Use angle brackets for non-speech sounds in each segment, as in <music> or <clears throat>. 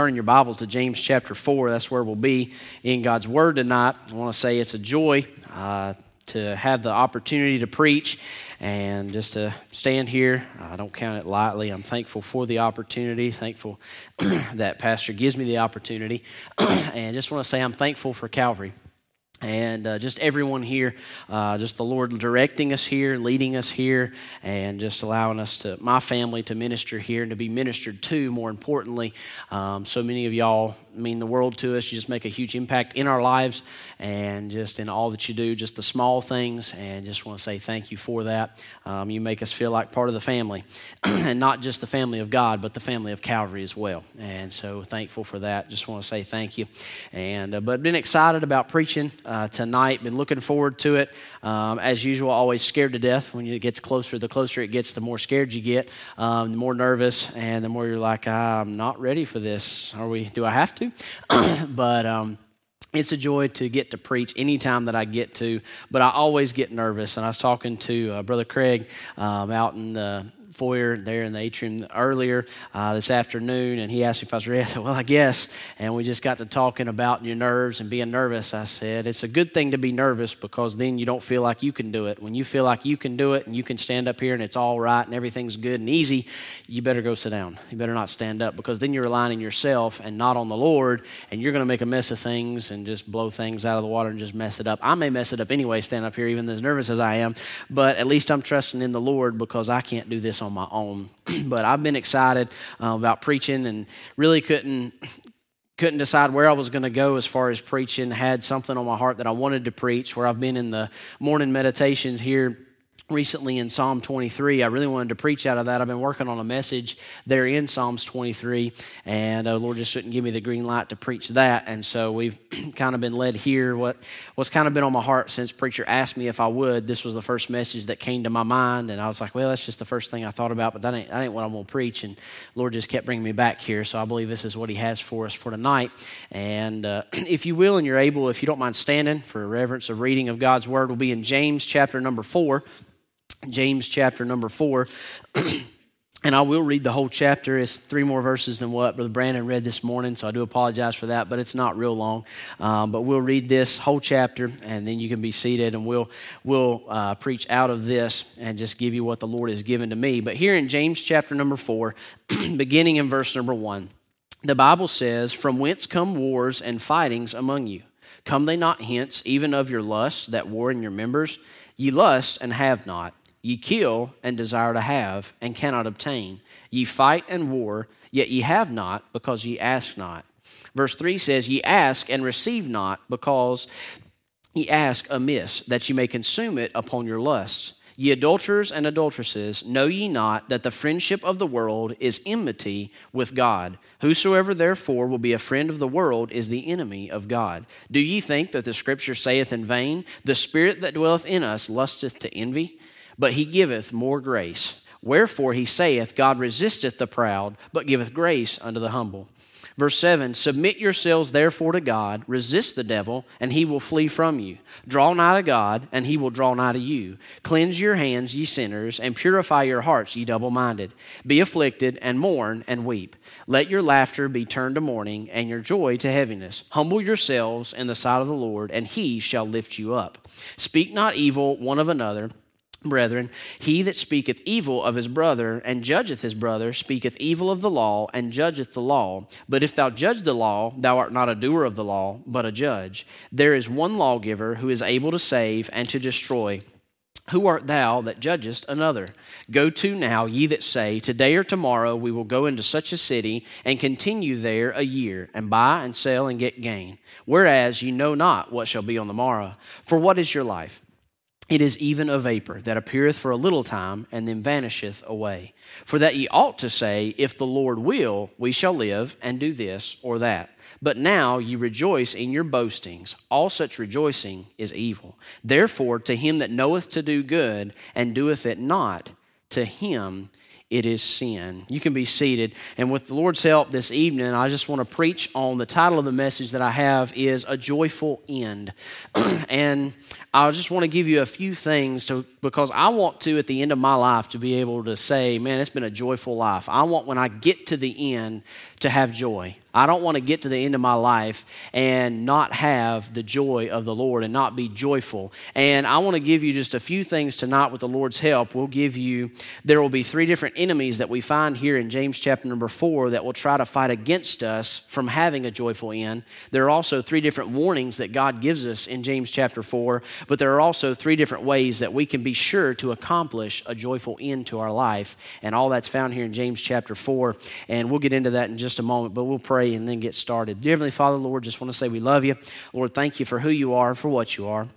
Turning your Bibles to James chapter 4, that's where we'll be in God's Word tonight. I want to say it's a joy uh, to have the opportunity to preach and just to stand here. I don't count it lightly. I'm thankful for the opportunity, thankful <clears throat> that Pastor gives me the opportunity, <clears throat> and just want to say I'm thankful for Calvary and uh, just everyone here, uh, just the Lord directing us here, leading us here, and just allowing us to, my family, to minister here and to be ministered to, more importantly. Um, so many of y'all mean the world to us. You just make a huge impact in our lives and just in all that you do, just the small things, and just want to say thank you for that. Um, you make us feel like part of the family, <clears throat> and not just the family of God, but the family of Calvary as well. And so thankful for that. Just want to say thank you. And, uh, but been excited about preaching uh, tonight. Been looking forward to it. Um, as usual, always scared to death. When it gets closer, the closer it gets, the more scared you get, um, the more nervous, and the more you're like, I'm not ready for this. Are we? Do I have to? <clears throat> but. Um, it's a joy to get to preach anytime that I get to, but I always get nervous. And I was talking to uh, Brother Craig um, out in the foyer there in the atrium earlier uh, this afternoon, and he asked me if I was ready. I said, Well, I guess. And we just got to talking about your nerves and being nervous. I said, It's a good thing to be nervous because then you don't feel like you can do it. When you feel like you can do it and you can stand up here and it's all right and everything's good and easy, you better go sit down. You better not stand up because then you're relying on yourself and not on the Lord, and you're going to make a mess of things and just blow things out of the water and just mess it up. I may mess it up anyway, stand up here, even as nervous as I am, but at least I'm trusting in the Lord because I can't do this on on my own. <clears throat> but I've been excited uh, about preaching and really couldn't couldn't decide where I was going to go as far as preaching. Had something on my heart that I wanted to preach. Where I've been in the morning meditations here recently in Psalm 23. I really wanted to preach out of that. I've been working on a message there in Psalms 23, and uh, Lord just didn't give me the green light to preach that. And so we've <clears throat> kind of been led here. What what's kind of been on my heart since preacher asked me if I would. This was the first message that came to my mind, and I was like, well, that's just the first thing I thought about, but that ain't, that ain't what I'm going to preach. And Lord just kept bringing me back here. So I believe this is what He has for us for tonight. And uh, <clears throat> if you will, and you're able, if you don't mind standing for a reverence of reading of God's Word, will be in James chapter number four. James chapter number four. <clears throat> and I will read the whole chapter. It's three more verses than what Brother Brandon read this morning, so I do apologize for that, but it's not real long. Um, but we'll read this whole chapter, and then you can be seated, and we'll, we'll uh, preach out of this and just give you what the Lord has given to me. But here in James chapter number four, <clears throat> beginning in verse number one, the Bible says, From whence come wars and fightings among you? Come they not hence, even of your lusts that war in your members? Ye lust and have not Ye kill and desire to have and cannot obtain. Ye fight and war, yet ye have not because ye ask not. Verse 3 says, Ye ask and receive not because ye ask amiss, that ye may consume it upon your lusts. Ye adulterers and adulteresses, know ye not that the friendship of the world is enmity with God? Whosoever therefore will be a friend of the world is the enemy of God. Do ye think that the scripture saith in vain, The spirit that dwelleth in us lusteth to envy? But he giveth more grace. Wherefore he saith, God resisteth the proud, but giveth grace unto the humble. Verse 7 Submit yourselves therefore to God, resist the devil, and he will flee from you. Draw nigh to God, and he will draw nigh to you. Cleanse your hands, ye sinners, and purify your hearts, ye double minded. Be afflicted, and mourn, and weep. Let your laughter be turned to mourning, and your joy to heaviness. Humble yourselves in the sight of the Lord, and he shall lift you up. Speak not evil one of another. Brethren, he that speaketh evil of his brother and judgeth his brother speaketh evil of the law and judgeth the law. But if thou judge the law, thou art not a doer of the law, but a judge. There is one lawgiver who is able to save and to destroy. Who art thou that judgest another? Go to now, ye that say, Today or tomorrow we will go into such a city and continue there a year, and buy and sell and get gain. Whereas ye know not what shall be on the morrow. For what is your life? It is even a vapor that appeareth for a little time and then vanisheth away. For that ye ought to say, If the Lord will, we shall live and do this or that. But now ye rejoice in your boastings. All such rejoicing is evil. Therefore, to him that knoweth to do good and doeth it not, to him it is sin. You can be seated. And with the Lord's help this evening, I just want to preach on the title of the message that I have is A Joyful End. <clears throat> and I just want to give you a few things to because I want to at the end of my life to be able to say, man, it's been a joyful life. I want when I get to the end to have joy. I don't want to get to the end of my life and not have the joy of the Lord and not be joyful. And I want to give you just a few things tonight with the Lord's help. We'll give you, there will be three different enemies that we find here in James chapter number four that will try to fight against us from having a joyful end. There are also three different warnings that God gives us in James chapter four, but there are also three different ways that we can be sure to accomplish a joyful end to our life. And all that's found here in James chapter four. And we'll get into that in just a moment, but we'll pray pray and then get started. Dear Heavenly Father, Lord, just want to say we love you. Lord, thank you for who you are, for what you are.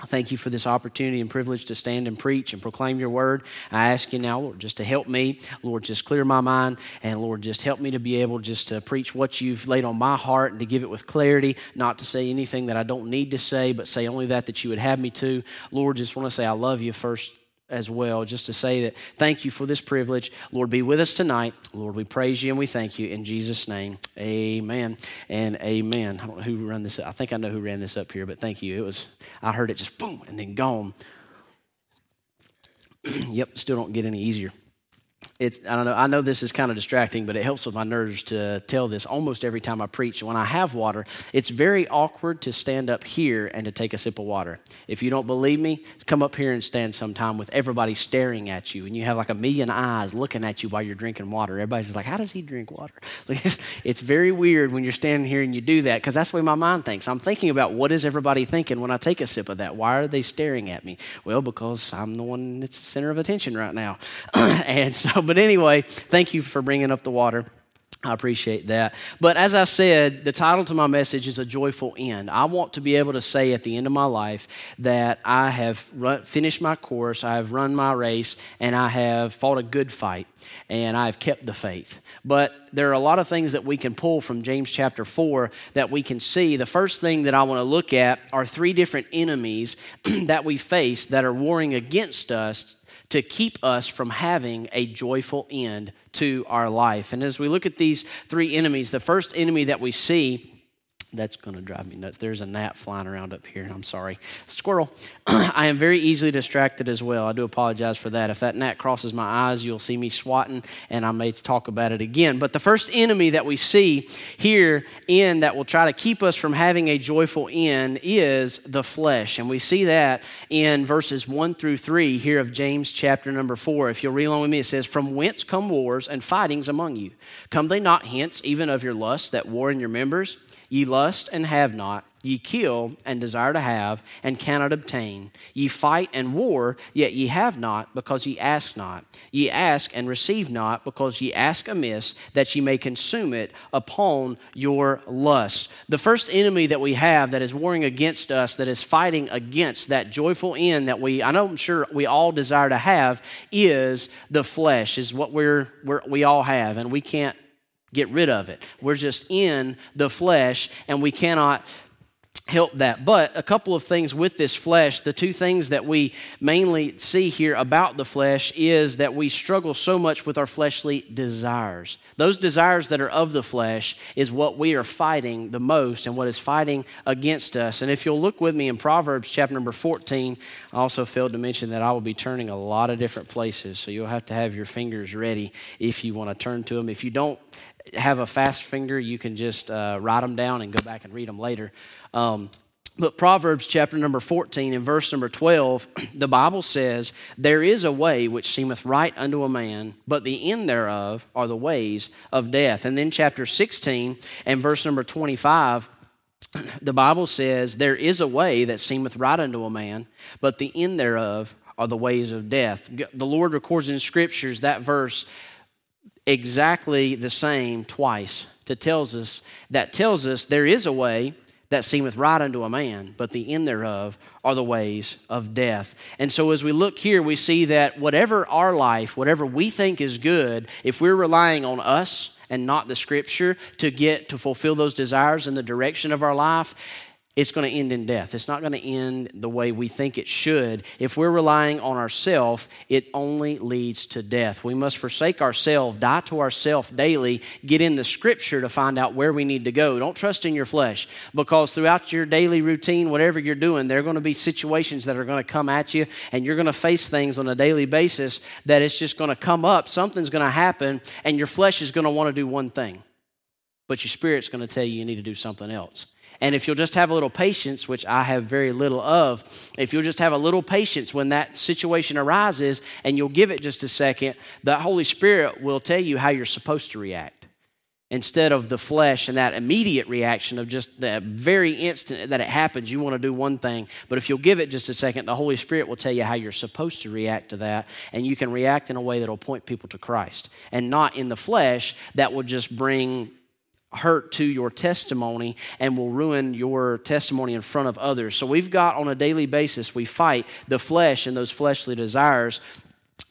I thank you for this opportunity and privilege to stand and preach and proclaim your word. I ask you now, Lord, just to help me. Lord, just clear my mind. And Lord, just help me to be able just to preach what you've laid on my heart and to give it with clarity, not to say anything that I don't need to say, but say only that that you would have me to. Lord, just want to say I love you first as well, just to say that thank you for this privilege. Lord, be with us tonight. Lord, we praise you and we thank you in Jesus' name. Amen and amen. I don't know who ran this. Up. I think I know who ran this up here, but thank you. It was I heard it just boom and then gone. <clears throat> yep, still don't get any easier it's I don't know. I know this is kind of distracting, but it helps with my nerves to tell this almost every time I preach. When I have water, it's very awkward to stand up here and to take a sip of water. If you don't believe me, come up here and stand sometime with everybody staring at you, and you have like a million eyes looking at you while you're drinking water. Everybody's like, "How does he drink water?" <laughs> It's, very weird when you're standing here and you do that because that's the way my mind thinks. I'm thinking about what is everybody thinking when I take a sip of that. Why are they staring at me? Well, because I'm the one that's the center of attention right now, <clears throat> and so but anyway, thank you for bringing up the water. I appreciate that. But as I said, the title to my message is A Joyful End. I want to be able to say at the end of my life that I have run, finished my course, I have run my race, and I have fought a good fight, and I have kept the faith. But there are a lot of things that we can pull from James chapter 4 that we can see. The first thing that I want to look at are three different enemies <clears throat> that we face that are warring against us to keep us from having a joyful end to our life. And as we look at these three enemies, the first enemy that we see that's going to drive me nuts. There's a gnat flying around up here. I'm sorry. Squirrel. <clears throat> I am very easily distracted as well. I do apologize for that. If that gnat crosses my eyes, you'll see me swatting, and I may talk about it again. But the first enemy that we see here in that will try to keep us from having a joyful end is the flesh. And we see that in verses 1 through 3 here of James chapter number 4. If you'll read along with me, it says, From whence come wars and fightings among you? Come they not hence, even of your lusts that war in your members? Ye lust and have not. Ye kill and desire to have and cannot obtain. Ye fight and war, yet ye have not because ye ask not. Ye ask and receive not because ye ask amiss that ye may consume it upon your lust. The first enemy that we have that is warring against us, that is fighting against that joyful end that we, I know I'm sure we all desire to have, is the flesh, is what we're, we're we all have, and we can't get rid of it. We're just in the flesh and we cannot help that. But a couple of things with this flesh, the two things that we mainly see here about the flesh is that we struggle so much with our fleshly desires. Those desires that are of the flesh is what we are fighting the most and what is fighting against us. And if you'll look with me in Proverbs chapter number 14, I also failed to mention that I will be turning a lot of different places. So you'll have to have your fingers ready if you want to turn to them. If you don't have a fast finger, you can just uh, write them down and go back and read them later. Um, but Proverbs chapter number 14 and verse number 12, <clears throat> the Bible says, There is a way which seemeth right unto a man, but the end thereof are the ways of death. And then chapter 16 and verse number 25, <clears throat> the Bible says, There is a way that seemeth right unto a man, but the end thereof are the ways of death. The Lord records in scriptures that verse exactly the same twice to tells us that tells us there is a way that seemeth right unto a man, but the end thereof are the ways of death. And so as we look here, we see that whatever our life, whatever we think is good, if we're relying on us and not the scripture to get to fulfill those desires in the direction of our life, it's going to end in death. It's not going to end the way we think it should. If we're relying on ourselves, it only leads to death. We must forsake ourselves, die to ourselves daily, get in the scripture to find out where we need to go. Don't trust in your flesh because throughout your daily routine, whatever you're doing, there are going to be situations that are going to come at you and you're going to face things on a daily basis that it's just going to come up. Something's going to happen and your flesh is going to want to do one thing but your spirit's going to tell you you need to do something else. And if you'll just have a little patience, which I have very little of, if you'll just have a little patience when that situation arises and you'll give it just a second, the Holy Spirit will tell you how you're supposed to react instead of the flesh and that immediate reaction of just the very instant that it happens, you want to do one thing. But if you'll give it just a second, the Holy Spirit will tell you how you're supposed to react to that. And you can react in a way that will point people to Christ and not in the flesh that will just bring hurt to your testimony and will ruin your testimony in front of others. So we've got on a daily basis, we fight the flesh and those fleshly desires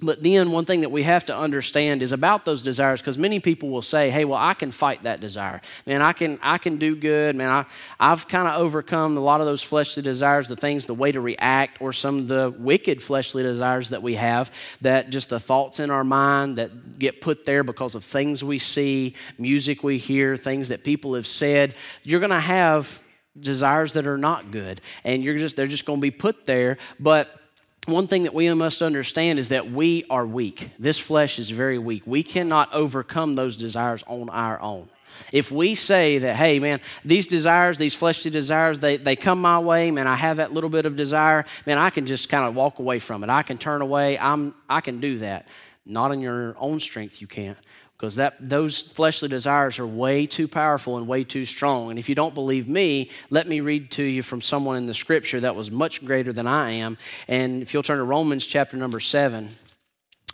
but then, one thing that we have to understand is about those desires, because many people will say, "Hey, well, I can fight that desire. Man, I can, I can do good. Man, I, I've kind of overcome a lot of those fleshly desires, the things, the way to react, or some of the wicked fleshly desires that we have. That just the thoughts in our mind that get put there because of things we see, music we hear, things that people have said. You're going to have desires that are not good, and you're just they're just going to be put there, but one thing that we must understand is that we are weak. This flesh is very weak. We cannot overcome those desires on our own. If we say that, hey, man, these desires, these fleshly desires, they, they come my way, man, I have that little bit of desire, man, I can just kind of walk away from it. I can turn away. I'm, I can do that. Not in your own strength, you can't because that those fleshly desires are way too powerful and way too strong. And if you don't believe me, let me read to you from someone in the scripture that was much greater than I am. And if you'll turn to Romans chapter number 7,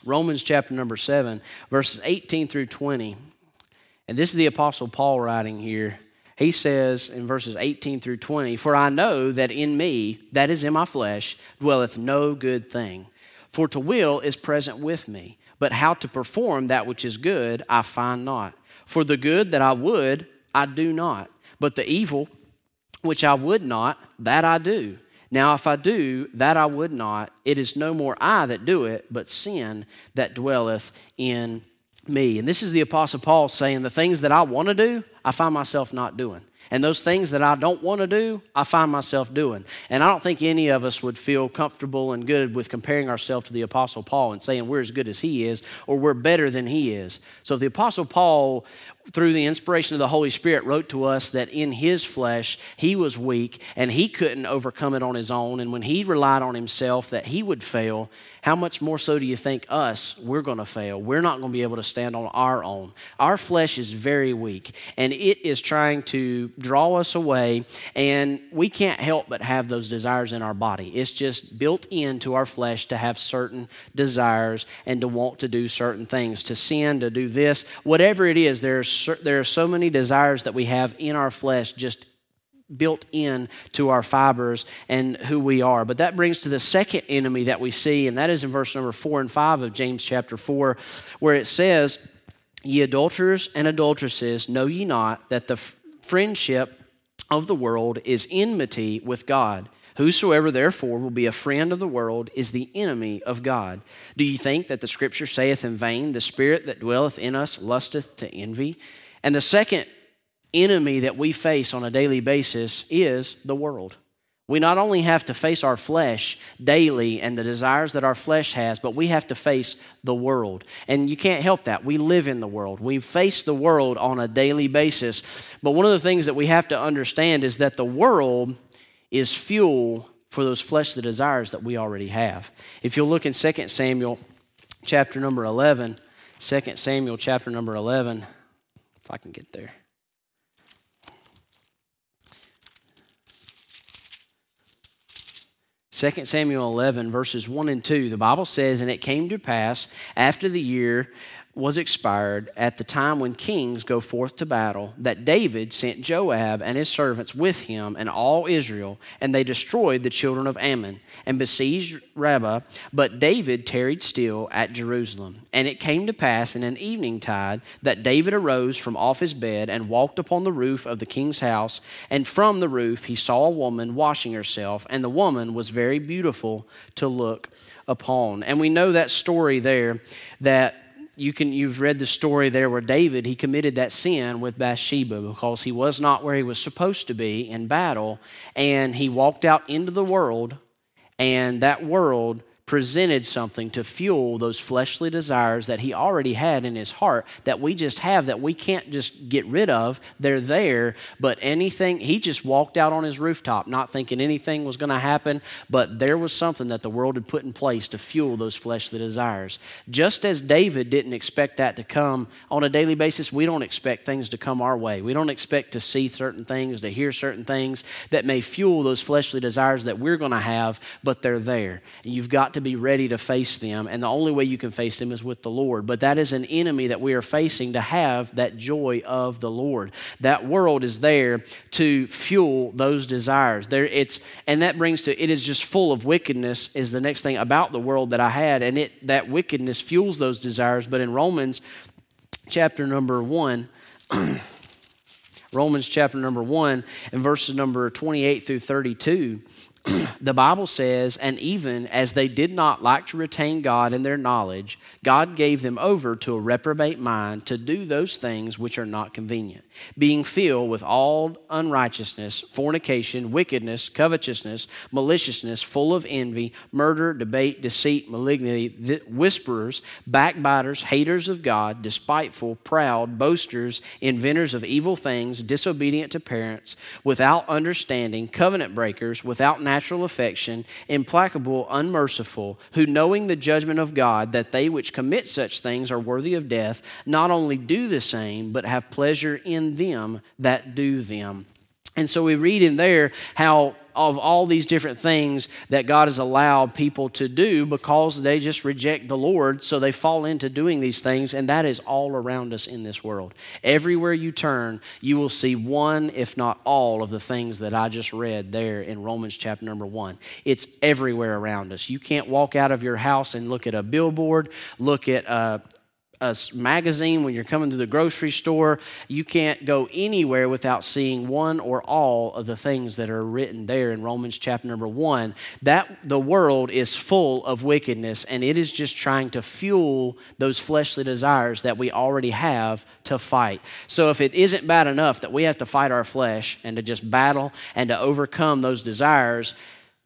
Romans chapter number 7, verses 18 through 20. And this is the apostle Paul writing here. He says in verses 18 through 20, For I know that in me, that is in my flesh, dwelleth no good thing. For to will is present with me but how to perform that which is good, I find not. For the good that I would, I do not. But the evil which I would not, that I do. Now, if I do that I would not, it is no more I that do it, but sin that dwelleth in me. And this is the Apostle Paul saying, The things that I want to do, I find myself not doing. And those things that I don't want to do, I find myself doing. And I don't think any of us would feel comfortable and good with comparing ourselves to the Apostle Paul and saying we're as good as he is or we're better than he is. So the Apostle Paul through the inspiration of the Holy Spirit, wrote to us that in his flesh he was weak and he couldn't overcome it on his own. And when he relied on himself that he would fail, how much more so do you think us, we're going to fail? We're not going to be able to stand on our own. Our flesh is very weak and it is trying to draw us away, and we can't help but have those desires in our body. It's just built into our flesh to have certain desires and to want to do certain things, to sin, to do this, whatever it is, there's there are so many desires that we have in our flesh just built in to our fibers and who we are. But that brings to the second enemy that we see, and that is in verse number four and five of James chapter four, where it says, Ye adulterers and adulteresses, know ye not that the friendship of the world is enmity with God? Whosoever therefore will be a friend of the world is the enemy of God. Do you think that the scripture saith in vain, The spirit that dwelleth in us lusteth to envy? And the second enemy that we face on a daily basis is the world. We not only have to face our flesh daily and the desires that our flesh has, but we have to face the world. And you can't help that. We live in the world. We face the world on a daily basis. But one of the things that we have to understand is that the world is fuel for those fleshly desires that we already have. If you'll look in 2 Samuel chapter number 11, 2 Samuel chapter number 11, if I can get there. Second Samuel 11, verses 1 and 2, the Bible says, And it came to pass after the year was expired at the time when kings go forth to battle that David sent Joab and his servants with him and all Israel, and they destroyed the children of Ammon and besieged Rabbah. But David tarried still at Jerusalem. And it came to pass in an evening tide that David arose from off his bed and walked upon the roof of the king's house. And from the roof he saw a woman washing herself, and the woman was very beautiful to look upon. And we know that story there that you can you've read the story there where David he committed that sin with Bathsheba because he was not where he was supposed to be in battle and he walked out into the world and that world presented something to fuel those fleshly desires that he already had in his heart that we just have that we can't just get rid of. They're there, but anything, he just walked out on his rooftop not thinking anything was going to happen, but there was something that the world had put in place to fuel those fleshly desires. Just as David didn't expect that to come on a daily basis, we don't expect things to come our way. We don't expect to see certain things, to hear certain things that may fuel those fleshly desires that we're going to have, but they're there. And you've got to to be ready to face them. And the only way you can face them is with the Lord. But that is an enemy that we are facing to have that joy of the Lord. That world is there to fuel those desires. There it's and that brings to it is just full of wickedness is the next thing about the world that I had. And it that wickedness fuels those desires. But in Romans chapter number one, <clears throat> Romans chapter number 1 and verses number 28 through 32 <clears throat> the Bible says, and even as they did not like to retain God in their knowledge, God gave them over to a reprobate mind to do those things which are not convenient, being filled with all unrighteousness, fornication, wickedness, covetousness, maliciousness, full of envy, murder, debate, deceit, malignity, whisperers, backbiters, haters of God, despiteful, proud, boasters, inventors of evil things, disobedient to parents, without understanding, covenant breakers, without natural affection, implacable, unmerciful, who knowing the judgment of God, that they which commit such things are worthy of death, not only do the same, but have pleasure in them that do them. And so we read in there how of all these different things that God has allowed people to do because they just reject the Lord. So they fall into doing these things, and that is all around us in this world. Everywhere you turn, you will see one, if not all, of the things that I just read there in Romans chapter number one. It's everywhere around us. You can't walk out of your house and look at a billboard, look at a a magazine, when you're coming to the grocery store, you can't go anywhere without seeing one or all of the things that are written there in Romans chapter number one. That the world is full of wickedness, and it is just trying to fuel those fleshly desires that we already have to fight. So if it isn't bad enough that we have to fight our flesh and to just battle and to overcome those desires,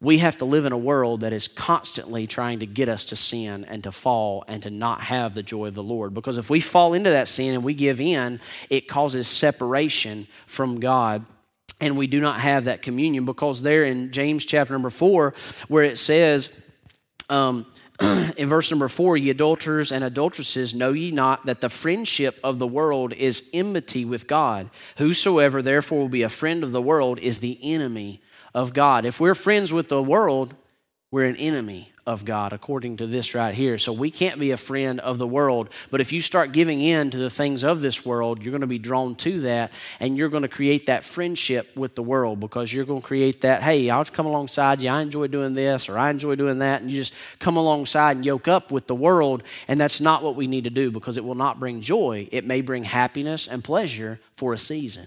we have to live in a world that is constantly trying to get us to sin and to fall and to not have the joy of the Lord. Because if we fall into that sin and we give in, it causes separation from God and we do not have that communion because there in James chapter number four, where it says, um, <clears throat> in verse number four, ye adulterers and adulteresses, know ye not that the friendship of the world is enmity with God? Whosoever therefore will be a friend of the world is the enemy of God. If we're friends with the world, we're an enemy of God, according to this right here. So we can't be a friend of the world. But if you start giving in to the things of this world, you're going to be drawn to that and you're going to create that friendship with the world because you're going to create that, hey, I'll come alongside you. I enjoy doing this or I enjoy doing that. And you just come alongside and yoke up with the world. And that's not what we need to do because it will not bring joy. It may bring happiness and pleasure for a season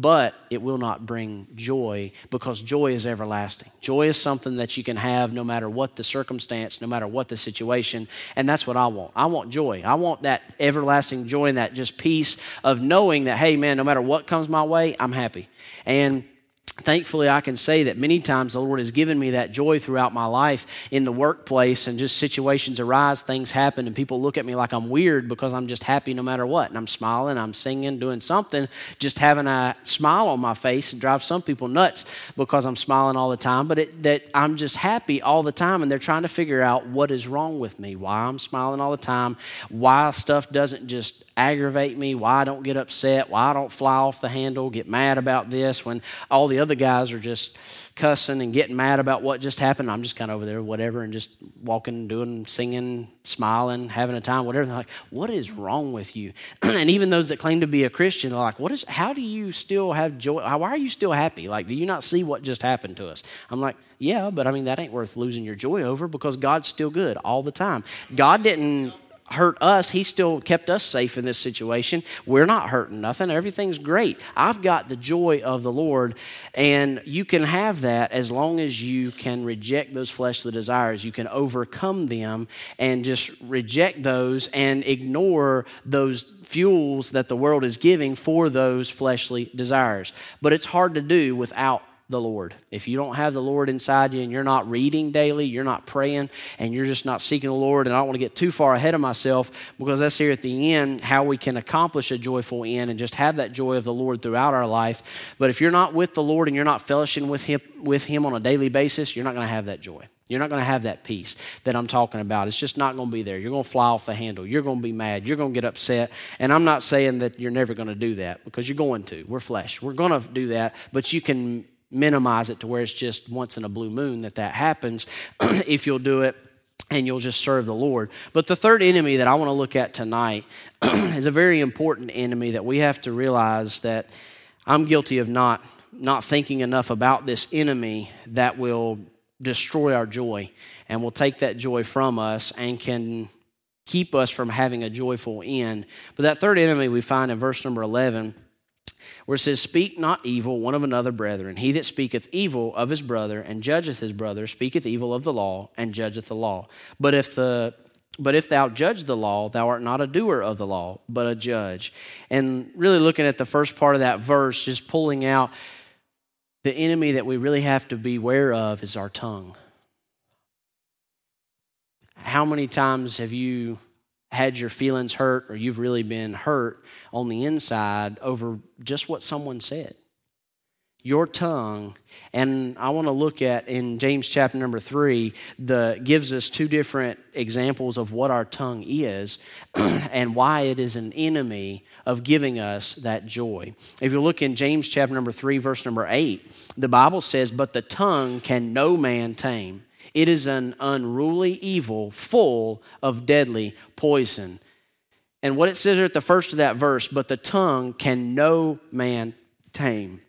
but it will not bring joy because joy is everlasting. Joy is something that you can have no matter what the circumstance, no matter what the situation, and that's what I want. I want joy. I want that everlasting joy and that just peace of knowing that, hey, man, no matter what comes my way, I'm happy. And thankfully i can say that many times the lord has given me that joy throughout my life in the workplace and just situations arise things happen and people look at me like i'm weird because i'm just happy no matter what. And i'm smiling i'm singing doing something just having a smile on my face and drive some people nuts because i'm smiling all the time. But it, that i'm just happy all the time and they're trying to figure out what is wrong with me why i'm smiling all the time why stuff doesn't just aggravate me, why I don't get upset, why I don't fly off the handle, get mad about this when all the other guys are just cussing and getting mad about what just happened. I'm just kind of over there, whatever, and just walking, doing, singing, smiling, having a time, whatever. They're like, what is wrong with you? <clears throat> and even those that claim to be a Christian are like, what is, how do you still have joy? Why are you still happy? Like, do you not see what just happened to us? I'm like, yeah, but I mean, that ain't worth losing your joy over because God's still good all the time. God didn't hurt us, he still kept us safe in this situation. We're not hurting nothing. Everything's great. I've got the joy of the Lord, and you can have that as long as you can reject those fleshly desires. You can overcome them and just reject those and ignore those fuels that the world is giving for those fleshly desires. But it's hard to do without the Lord. If you don't have the Lord inside you and you're not reading daily, you're not praying, and you're just not seeking the Lord, and I don't want to get too far ahead of myself because that's here at the end how we can accomplish a joyful end and just have that joy of the Lord throughout our life. But if you're not with the Lord and you're not fellowshipping with Him, with him on a daily basis, you're not going to have that joy. You're not going to have that peace that I'm talking about. It's just not going to be there. You're going to fly off the handle. You're going to be mad. You're going to get upset. And I'm not saying that you're never going to do that because you're going to. We're flesh. We're going to do that, but you can minimize it to where it's just once in a blue moon that that happens <clears throat> if you'll do it and you'll just serve the Lord. But the third enemy that I want to look at tonight <clears throat> is a very important enemy that we have to realize that I'm guilty of not not thinking enough about this enemy that will destroy our joy and will take that joy from us and can keep us from having a joyful end. But that third enemy we find in verse number 11 where it says, Speak not evil one of another, brethren. He that speaketh evil of his brother and judgeth his brother speaketh evil of the law and judgeth the law. But if the but if thou judge the law, thou art not a doer of the law, but a judge. And really looking at the first part of that verse, just pulling out the enemy that we really have to beware of is our tongue. How many times have you had your feelings hurt or you've really been hurt on the inside over just what someone said? your tongue and i want to look at in james chapter number three the gives us two different examples of what our tongue is <clears throat> and why it is an enemy of giving us that joy if you look in james chapter number three verse number eight the bible says but the tongue can no man tame it is an unruly evil full of deadly poison and what it says at the first of that verse but the tongue can no man tame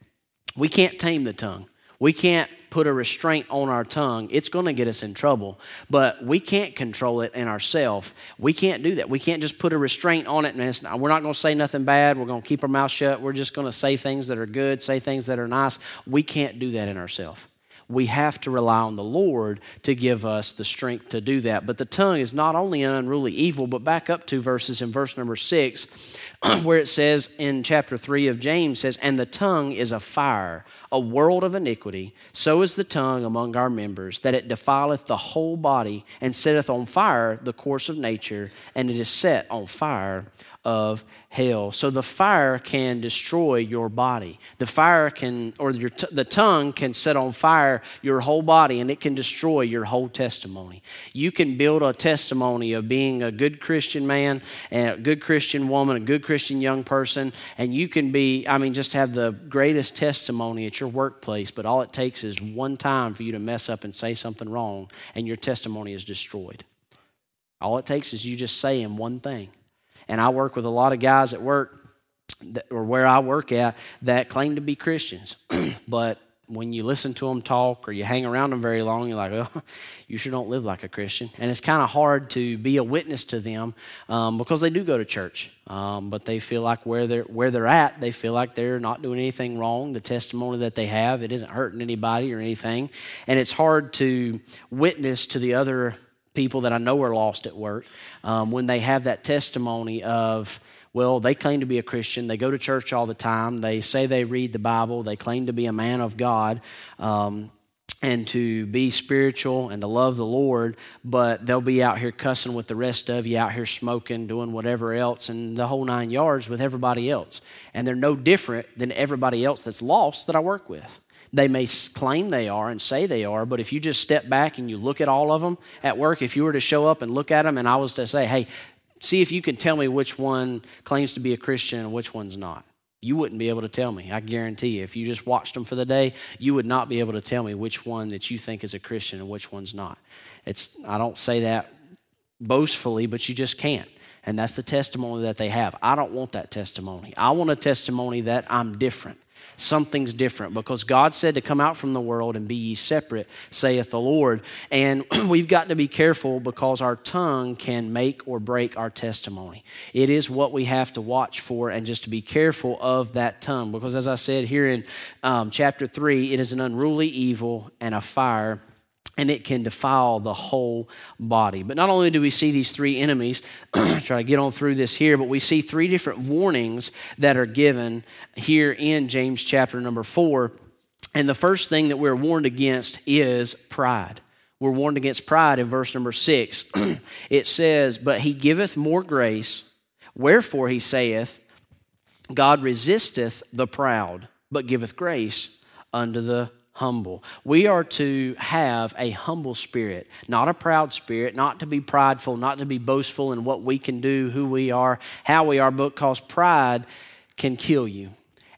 we can't tame the tongue. We can't put a restraint on our tongue. It's going to get us in trouble, but we can't control it in ourselves. We can't do that. We can't just put a restraint on it and we're not going to say nothing bad. We're going to keep our mouth shut. We're just going to say things that are good, say things that are nice. We can't do that in ourselves we have to rely on the Lord to give us the strength to do that. But the tongue is not only an unruly evil, but back up two verses in verse number six, <clears throat> where it says in chapter three of James says, And the tongue is a fire, a world of iniquity. So is the tongue among our members, that it defileth the whole body, and setteth on fire the course of nature, and it is set on fire of hell. So the fire can destroy your body. The fire can, or your t- the tongue can set on fire your whole body and it can destroy your whole testimony. You can build a testimony of being a good Christian man and a good Christian woman, a good Christian young person, and you can be, I mean, just have the greatest testimony at your workplace, but all it takes is one time for you to mess up and say something wrong and your testimony is destroyed. All it takes is you just saying one thing and I work with a lot of guys at work, that, or where I work at, that claim to be Christians. <clears throat> but when you listen to them talk or you hang around them very long, you're like, oh, you sure don't live like a Christian. And it's kind of hard to be a witness to them um, because they do go to church, um, but they feel like where they're where they're at, they feel like they're not doing anything wrong. The testimony that they have, it isn't hurting anybody or anything, and it's hard to witness to the other people that I know are lost at work um, when they have that testimony of, well, they claim to be a Christian, they go to church all the time, they say they read the Bible, they claim to be a man of God. Um, and to be spiritual and to love the Lord, but they'll be out here cussing with the rest of you, out here smoking, doing whatever else, and the whole nine yards with everybody else. And they're no different than everybody else that's lost that I work with. They may claim they are and say they are, but if you just step back and you look at all of them at work, if you were to show up and look at them and I was to say, hey, see if you can tell me which one claims to be a Christian and which one's not. You wouldn't be able to tell me. I guarantee you. If you just watched them for the day, you would not be able to tell me which one that you think is a Christian and which one's not. It's I don't say that boastfully, but you just can't. And that's the testimony that they have. I don't want that testimony. I want a testimony that I'm different something's different because God said to come out from the world and be ye separate, saith the Lord. And <clears throat> we've got to be careful because our tongue can make or break our testimony. It is what we have to watch for and just to be careful of that tongue because, as I said here in um, chapter 3, it is an unruly evil and a fire and it can defile the whole body. But not only do we see these three enemies, <clears throat> try to get on through this here, but we see three different warnings that are given here in James chapter number four. And the first thing that we're warned against is pride. We're warned against pride in verse number six. <clears throat> it says, But he giveth more grace, wherefore he saith, God resisteth the proud, but giveth grace unto the humble. We are to have a humble spirit, not a proud spirit, not to be prideful, not to be boastful in what we can do, who we are, how we are, because pride can kill you.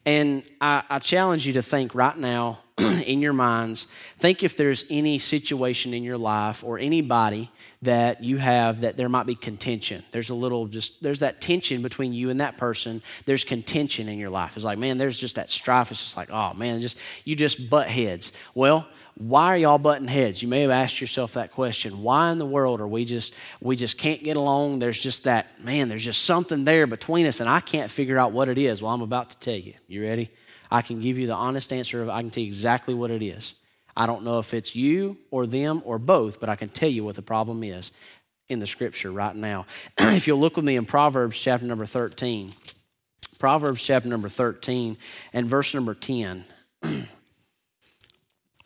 And I, I challenge you to think right now <clears throat> in your minds, think if there's any situation in your life or anybody that you have that there might be contention. There's a little just, there's that tension between you and that person. There's contention in your life. It's like, man, there's just that strife. It's just like, oh man, just, you just butt heads. Well, why are y'all butting heads? You may have asked yourself that question. Why in the world are we just we just can't get along? There's just that man, there's just something there between us and I can't figure out what it is. Well, I'm about to tell you. You ready? I can give you the honest answer of I can tell you exactly what it is. I don't know if it's you or them or both, but I can tell you what the problem is in the scripture right now. <clears throat> if you'll look with me in Proverbs chapter number 13. Proverbs chapter number 13 and verse number 10. <clears throat>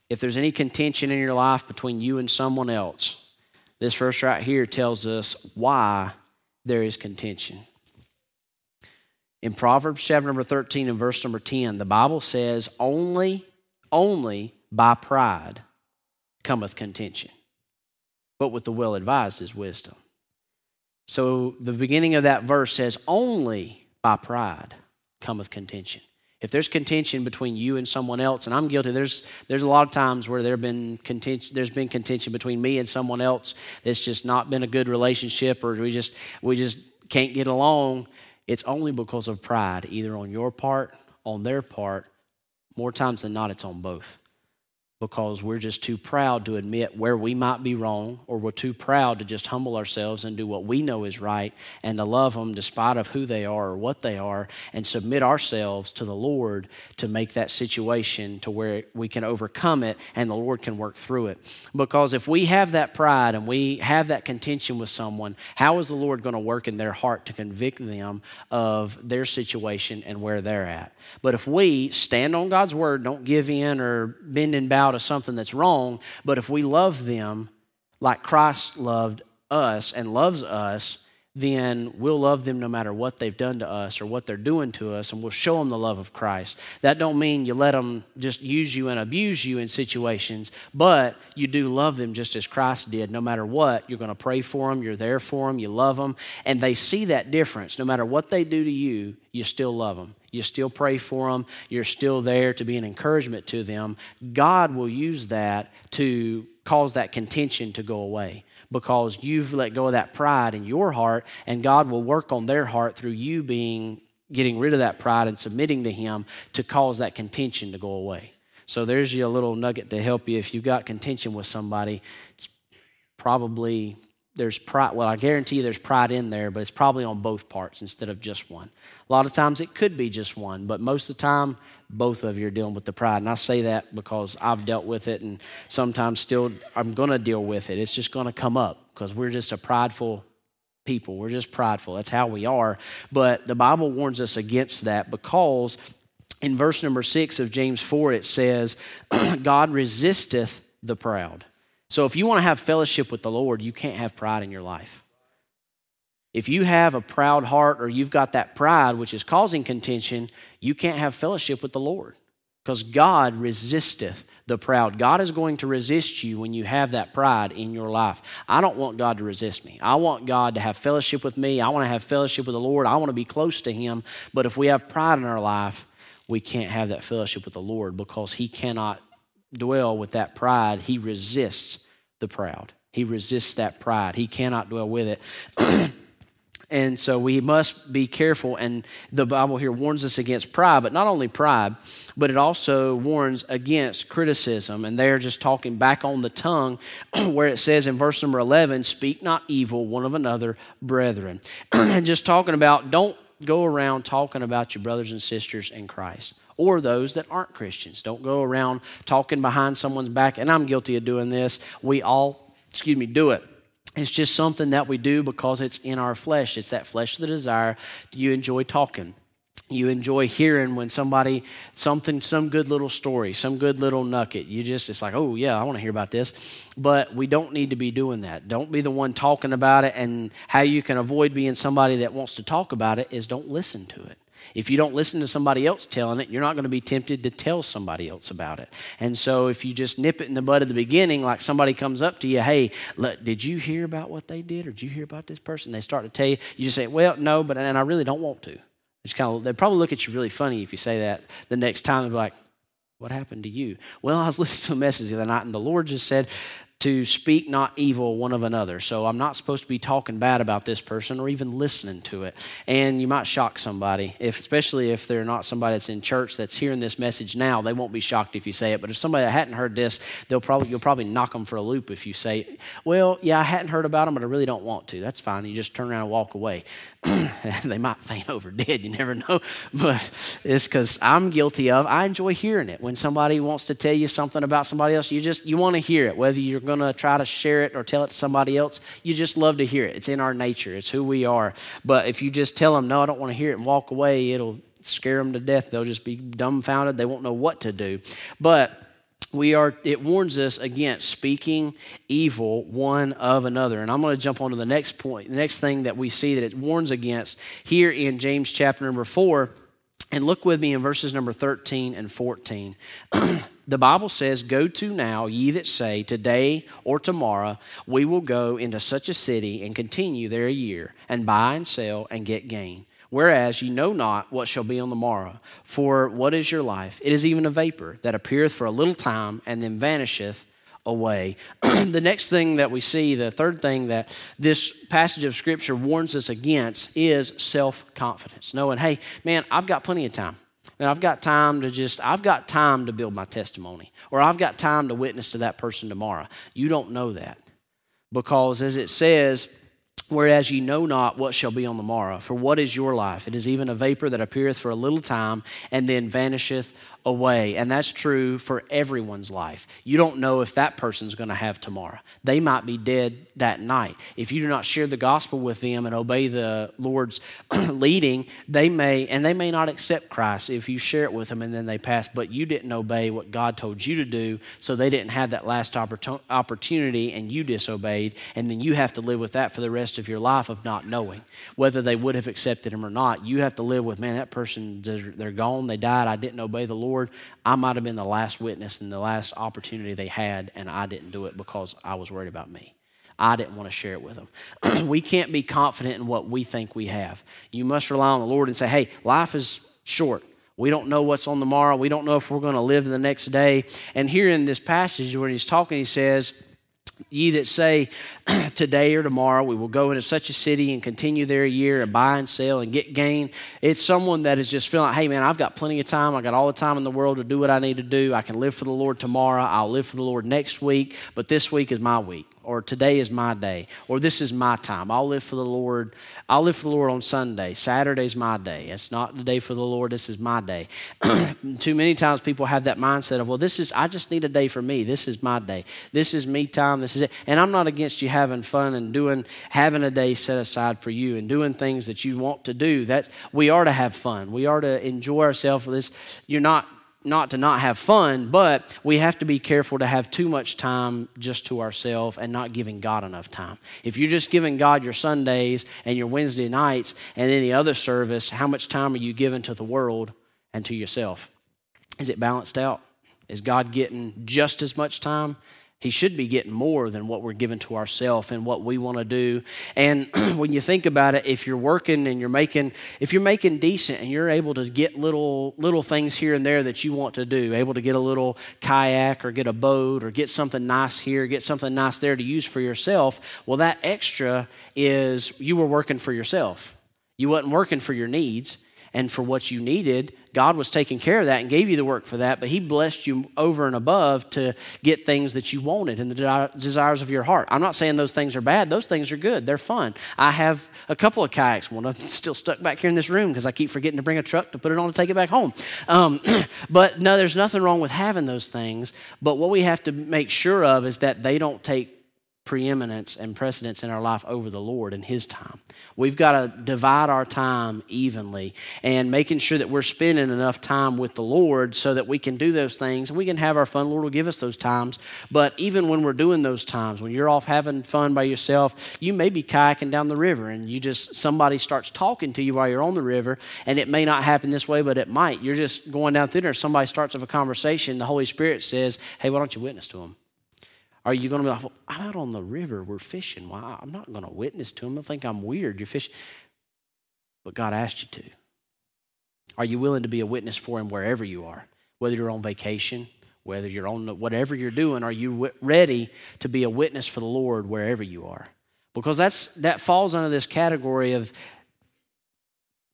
if there's any contention in your life between you and someone else, this verse right here tells us why there is contention. In Proverbs chapter number 13 and verse number 10, the Bible says, only, only by pride cometh contention, but with the well advised is wisdom. So the beginning of that verse says, only by pride cometh contention. If there's contention between you and someone else, and I'm guilty, there's there's a lot of times where there been contention, there's been contention between me and someone else. It's just not been a good relationship, or we just we just can't get along. It's only because of pride, either on your part, on their part. More times than not, it's on both because we're just too proud to admit where we might be wrong, or we're too proud to just humble ourselves and do what we know is right and to love them despite of who they are or what they are and submit ourselves to the Lord to make that situation to where we can overcome it and the Lord can work through it. Because if we have that pride and we have that contention with someone, how is the Lord going to work in their heart to convict them of their situation and where they're at? But if we stand on God's word, don't give in or bend and bow of something that's wrong, but if we love them like Christ loved us and loves us, then we'll love them no matter what they've done to us or what they're doing to us, and we'll show them the love of Christ. That don't mean you let them just use you and abuse you in situations, but you do love them just as Christ did. No matter what, you're going to pray for them, you're there for them, you love them, and they see that difference. No matter what they do to you, you still love them. You still pray for them. You're still there to be an encouragement to them. God will use that to cause that contention to go away because you've let go of that pride in your heart, and God will work on their heart through you being getting rid of that pride and submitting to Him to cause that contention to go away. So there's your little nugget to help you. If you've got contention with somebody, it's probably there's pride. Well, I guarantee you there's pride in there, but it's probably on both parts instead of just one. A lot of times it could be just one, but most of the time, both of you are dealing with the pride. And I say that because I've dealt with it, and sometimes still I'm going to deal with it. It's just going to come up because we're just a prideful people. We're just prideful. That's how we are. But the Bible warns us against that because in verse number six of James 4, it says, <clears throat> God resisteth the proud. So if you want to have fellowship with the Lord, you can't have pride in your life. If you have a proud heart or you've got that pride which is causing contention, you can't have fellowship with the Lord because God resisteth the proud. God is going to resist you when you have that pride in your life. I don't want God to resist me. I want God to have fellowship with me. I want to have fellowship with the Lord. I want to be close to Him. But if we have pride in our life, we can't have that fellowship with the Lord because He cannot dwell with that pride. He resists the proud. He resists that pride. He cannot dwell with it. <clears throat> And so we must be careful. And the Bible here warns us against pride, but not only pride, but it also warns against criticism. And they're just talking back on the tongue, <clears throat> where it says in verse number 11, Speak not evil one of another, brethren. and <clears throat> just talking about, don't go around talking about your brothers and sisters in Christ or those that aren't Christians. Don't go around talking behind someone's back. And I'm guilty of doing this. We all, excuse me, do it. It's just something that we do because it's in our flesh. It's that fleshly desire. Do you enjoy talking? you enjoy hearing when somebody something some good little story some good little nugget you just it's like oh yeah i want to hear about this but we don't need to be doing that don't be the one talking about it and how you can avoid being somebody that wants to talk about it is don't listen to it if you don't listen to somebody else telling it, you're not going to be tempted to tell somebody else about it. And so if you just nip it in the bud at the beginning, like somebody comes up to you, hey, look, did you hear about what they did or did you hear about this person? They start to tell you, you just say, well, no, but and I really don't want to. Just kind of, they probably look at you really funny if you say that the next time. They'll be like, what happened to you? Well, I was <laughs> listening to a message the other night, and the Lord just said, to speak not evil one of another. So I'm not supposed to be talking bad about this person or even listening to it. And you might shock somebody, if, especially if they're not somebody that's in church that's hearing this message now. They won't be shocked if you say it. But if somebody that hadn't heard this, they'll probably you'll probably knock them for a loop if you say, "Well, yeah, I hadn't heard about them, but I really don't want to." That's fine. You just turn around and walk away. <clears throat> they might faint <laughs> over dead. You never know. But it's because I'm guilty of. I enjoy hearing it when somebody wants to tell you something about somebody else. You just you want to hear it, whether you're going to try to share it or tell it to somebody else. You just love to hear it. It's in our nature. It's who we are. But if you just tell them, "No, I don't want to hear it," and walk away, it'll scare them to death. They'll just be dumbfounded. They won't know what to do. But we are it warns us against speaking evil one of another and i'm going to jump on to the next point the next thing that we see that it warns against here in james chapter number 4 and look with me in verses number 13 and 14 <clears throat> the bible says go to now ye that say today or tomorrow we will go into such a city and continue there a year and buy and sell and get gain Whereas ye know not what shall be on the morrow. For what is your life? It is even a vapor that appeareth for a little time and then vanisheth away. <clears throat> the next thing that we see, the third thing that this passage of Scripture warns us against is self confidence. Knowing, hey, man, I've got plenty of time. And I've got time to just, I've got time to build my testimony, or I've got time to witness to that person tomorrow. You don't know that. Because as it says, Whereas ye know not what shall be on the morrow. For what is your life? It is even a vapor that appeareth for a little time and then vanisheth away. And that's true for everyone's life. You don't know if that person's going to have tomorrow. They might be dead that night. If you do not share the gospel with them and obey the Lord's <clears throat> leading, they may, and they may not accept Christ if you share it with them and then they pass, but you didn't obey what God told you to do, so they didn't have that last opportunity and you disobeyed, and then you have to live with that for the rest of your life of not knowing whether they would have accepted him or not. You have to live with, man, that person, they're gone, they died, I didn't obey the Lord Lord, I might have been the last witness and the last opportunity they had, and I didn't do it because I was worried about me. I didn't want to share it with them. <clears throat> we can't be confident in what we think we have. You must rely on the Lord and say, hey, life is short. We don't know what's on the morrow. We don't know if we're going to live the next day. And here in this passage where he's talking, he says, Ye that say, <clears throat> Today or tomorrow we will go into such a city and continue there a year and buy and sell and get gain. It's someone that is just feeling Hey, man, I've got plenty of time. I got all the time in the world to do what I need to do. I can live for the Lord tomorrow. I'll live for the Lord next week, but this week is my week or today is my day, or this is my time. I'll live for the Lord. I'll live for the Lord on Sunday. Saturday's my day. It's not the day for the Lord. This is my day. <clears throat> Too many times people have that mindset of, well, this is, I just need a day for me. This is my day. This is me time. This is it. And I'm not against you having fun and doing, having a day set aside for you and doing things that you want to do. That we are to have fun. We are to enjoy ourselves. This, you're not not to not have fun, but we have to be careful to have too much time just to ourselves and not giving God enough time. If you're just giving God your Sundays and your Wednesday nights and any other service, how much time are you giving to the world and to yourself? Is it balanced out? Is God getting just as much time he should be getting more than what we're giving to ourselves and what we want to do. And <clears throat> when you think about it, if you're working and you're making, if you're making decent and you're able to get little little things here and there that you want to do, able to get a little kayak or get a boat or get something nice here, get something nice there to use for yourself, well, that extra is you were working for yourself. You wasn't working for your needs and for what you needed. God was taking care of that and gave you the work for that, but He blessed you over and above to get things that you wanted and the desires of your heart. I'm not saying those things are bad, those things are good, they're fun. I have a couple of kayaks, one of still stuck back here in this room because I keep forgetting to bring a truck to put it on to take it back home. Um, <clears throat> but no, there's nothing wrong with having those things, but what we have to make sure of is that they don't take preeminence and precedence in our life over the Lord and His time. We've got to divide our time evenly and making sure that we're spending enough time with the Lord so that we can do those things and we can have our fun. Lord will give us those times. But even when we're doing those times, when you're off having fun by yourself, you may be kayaking down the river and you just, somebody starts talking to you while you're on the river. And it may not happen this way, but it might. You're just going down through there. Somebody starts with a conversation. The Holy Spirit says, Hey, why don't you witness to them? Are you going to be like, well, I'm out on the river, we're fishing. Well, I'm not going to witness to him. I think I'm weird. You're fishing. But God asked you to. Are you willing to be a witness for him wherever you are? Whether you're on vacation, whether you're on whatever you're doing, are you ready to be a witness for the Lord wherever you are? Because that's that falls under this category of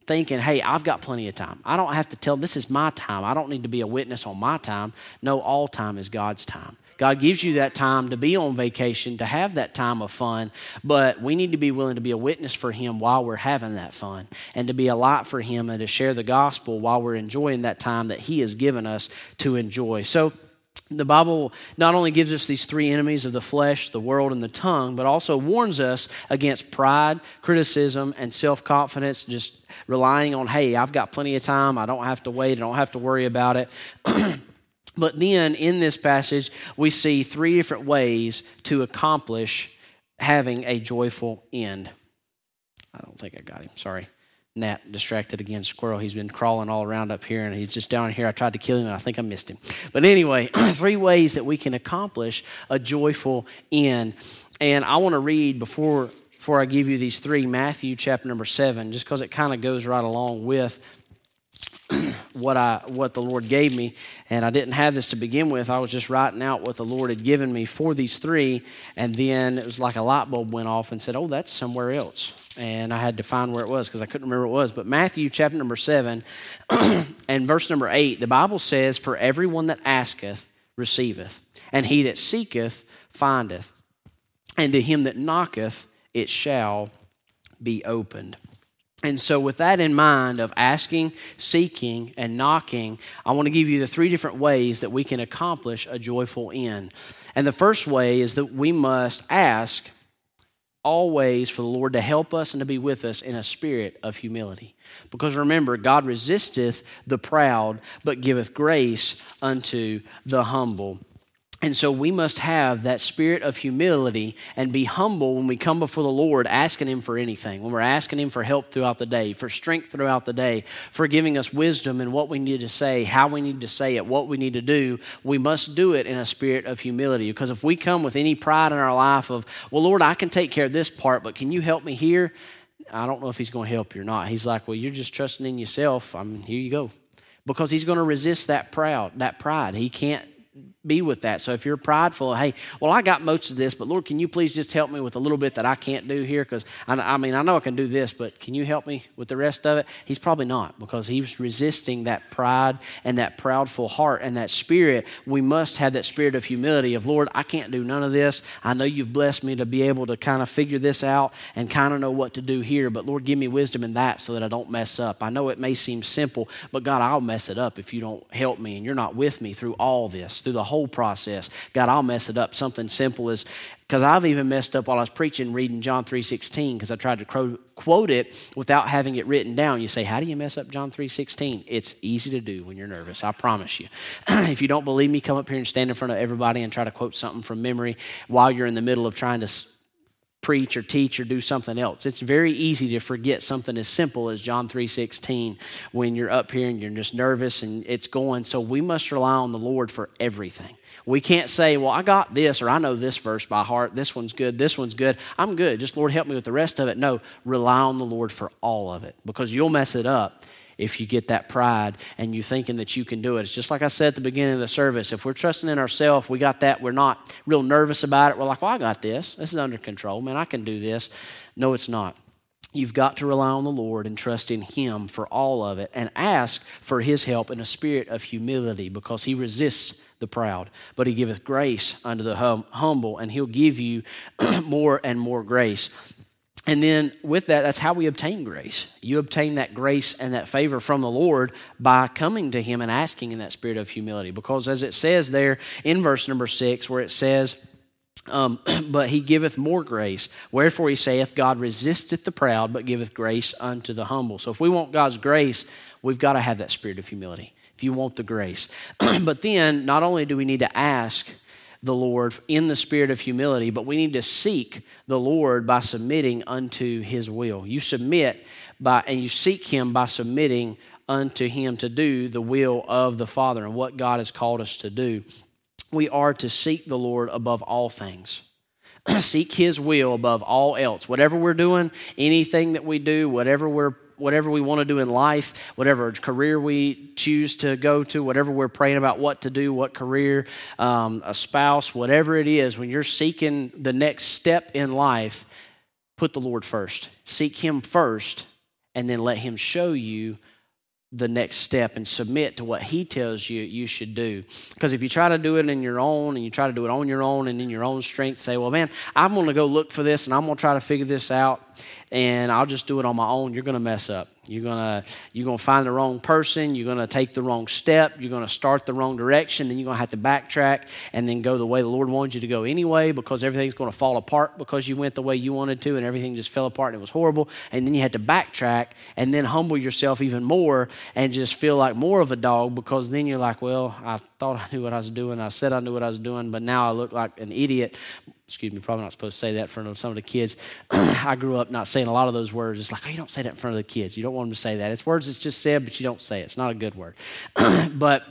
thinking, hey, I've got plenty of time. I don't have to tell this is my time. I don't need to be a witness on my time. No, all time is God's time. God gives you that time to be on vacation, to have that time of fun, but we need to be willing to be a witness for Him while we're having that fun and to be a light for Him and to share the gospel while we're enjoying that time that He has given us to enjoy. So, the Bible not only gives us these three enemies of the flesh, the world, and the tongue, but also warns us against pride, criticism, and self confidence, just relying on, hey, I've got plenty of time. I don't have to wait. I don't have to worry about it. <clears throat> But then in this passage, we see three different ways to accomplish having a joyful end. I don't think I got him. Sorry. Nat distracted again. Squirrel, he's been crawling all around up here and he's just down here. I tried to kill him and I think I missed him. But anyway, <clears throat> three ways that we can accomplish a joyful end. And I want to read before, before I give you these three Matthew chapter number seven, just because it kind of goes right along with <clears throat> what I what the Lord gave me, and I didn't have this to begin with. I was just writing out what the Lord had given me for these three, and then it was like a light bulb went off and said, "Oh, that's somewhere else." And I had to find where it was because I couldn't remember what it was. But Matthew chapter number seven <clears throat> and verse number eight, the Bible says, "For everyone that asketh receiveth, and he that seeketh findeth, and to him that knocketh it shall be opened." And so, with that in mind, of asking, seeking, and knocking, I want to give you the three different ways that we can accomplish a joyful end. And the first way is that we must ask always for the Lord to help us and to be with us in a spirit of humility. Because remember, God resisteth the proud, but giveth grace unto the humble. And so we must have that spirit of humility and be humble when we come before the Lord asking Him for anything. When we're asking Him for help throughout the day, for strength throughout the day, for giving us wisdom in what we need to say, how we need to say it, what we need to do, we must do it in a spirit of humility. Because if we come with any pride in our life of, well, Lord, I can take care of this part, but can you help me here? I don't know if He's going to help you or not. He's like, well, you're just trusting in yourself. I mean, here you go. Because He's going to resist that proud, that pride. He can't be with that. So if you're prideful, hey, well, I got most of this, but Lord, can you please just help me with a little bit that I can't do here? Because I, I, mean, I know I can do this, but can you help me with the rest of it? He's probably not because he's resisting that pride and that proudful heart and that spirit. We must have that spirit of humility of, Lord, I can't do none of this. I know you've blessed me to be able to kind of figure this out and kind of know what to do here, but Lord, give me wisdom in that so that I don't mess up. I know it may seem simple, but God, I'll mess it up if you don't help me and you're not with me through all this, through the whole process. God, I'll mess it up. Something simple as because I've even messed up while I was preaching reading John 3:16 because I tried to quote it without having it written down. You say, "How do you mess up John 3:16?" It's easy to do when you're nervous. I promise you. <clears throat> if you don't believe me, come up here and stand in front of everybody and try to quote something from memory while you're in the middle of trying to preach or teach or do something else. It's very easy to forget something as simple as John 3:16 when you're up here and you're just nervous and it's going. So we must rely on the Lord for everything. We can't say, "Well, I got this or I know this verse by heart. This one's good. This one's good. I'm good. Just Lord help me with the rest of it." No, rely on the Lord for all of it because you'll mess it up if you get that pride and you thinking that you can do it. It's just like I said at the beginning of the service. If we're trusting in ourselves, we got that. We're not real nervous about it. We're like, well, I got this. This is under control. Man, I can do this. No, it's not. You've got to rely on the Lord and trust in Him for all of it and ask for His help in a spirit of humility because He resists the proud, but He giveth grace unto the hum- humble, and He'll give you <clears throat> more and more grace. And then with that, that's how we obtain grace. You obtain that grace and that favor from the Lord by coming to Him and asking in that spirit of humility. Because as it says there in verse number six, where it says, Um, <clears throat> but he giveth more grace. Wherefore he saith, God resisteth the proud, but giveth grace unto the humble. So if we want God's grace, we've got to have that spirit of humility. If you want the grace. <clears throat> but then, not only do we need to ask the Lord in the spirit of humility, but we need to seek the Lord by submitting unto his will. You submit by, and you seek him by submitting unto him to do the will of the Father and what God has called us to do we are to seek the Lord above all things. <clears throat> seek his will above all else. Whatever we're doing, anything that we do, whatever we're whatever we want to do in life, whatever career we choose to go to, whatever we're praying about what to do, what career, um, a spouse, whatever it is, when you're seeking the next step in life, put the Lord first. Seek Him first, and then let Him show you the next step and submit to what he tells you you should do. Because if you try to do it in your own and you try to do it on your own and in your own strength, say, well, man, I'm going to go look for this and I'm going to try to figure this out and I'll just do it on my own, you're going to mess up. You're going to you're going to find the wrong person, you're going to take the wrong step, you're going to start the wrong direction, then you're going to have to backtrack and then go the way the Lord wanted you to go anyway because everything's going to fall apart because you went the way you wanted to and everything just fell apart and it was horrible. And then you had to backtrack and then humble yourself even more and just feel like more of a dog because then you're like, well, I thought I knew what I was doing. I said I knew what I was doing, but now I look like an idiot excuse me, probably not supposed to say that in front of some of the kids. <clears throat> I grew up not saying a lot of those words. It's like, oh, you don't say that in front of the kids. You don't want them to say that. It's words that's just said, but you don't say it. It's not a good word. <clears throat> but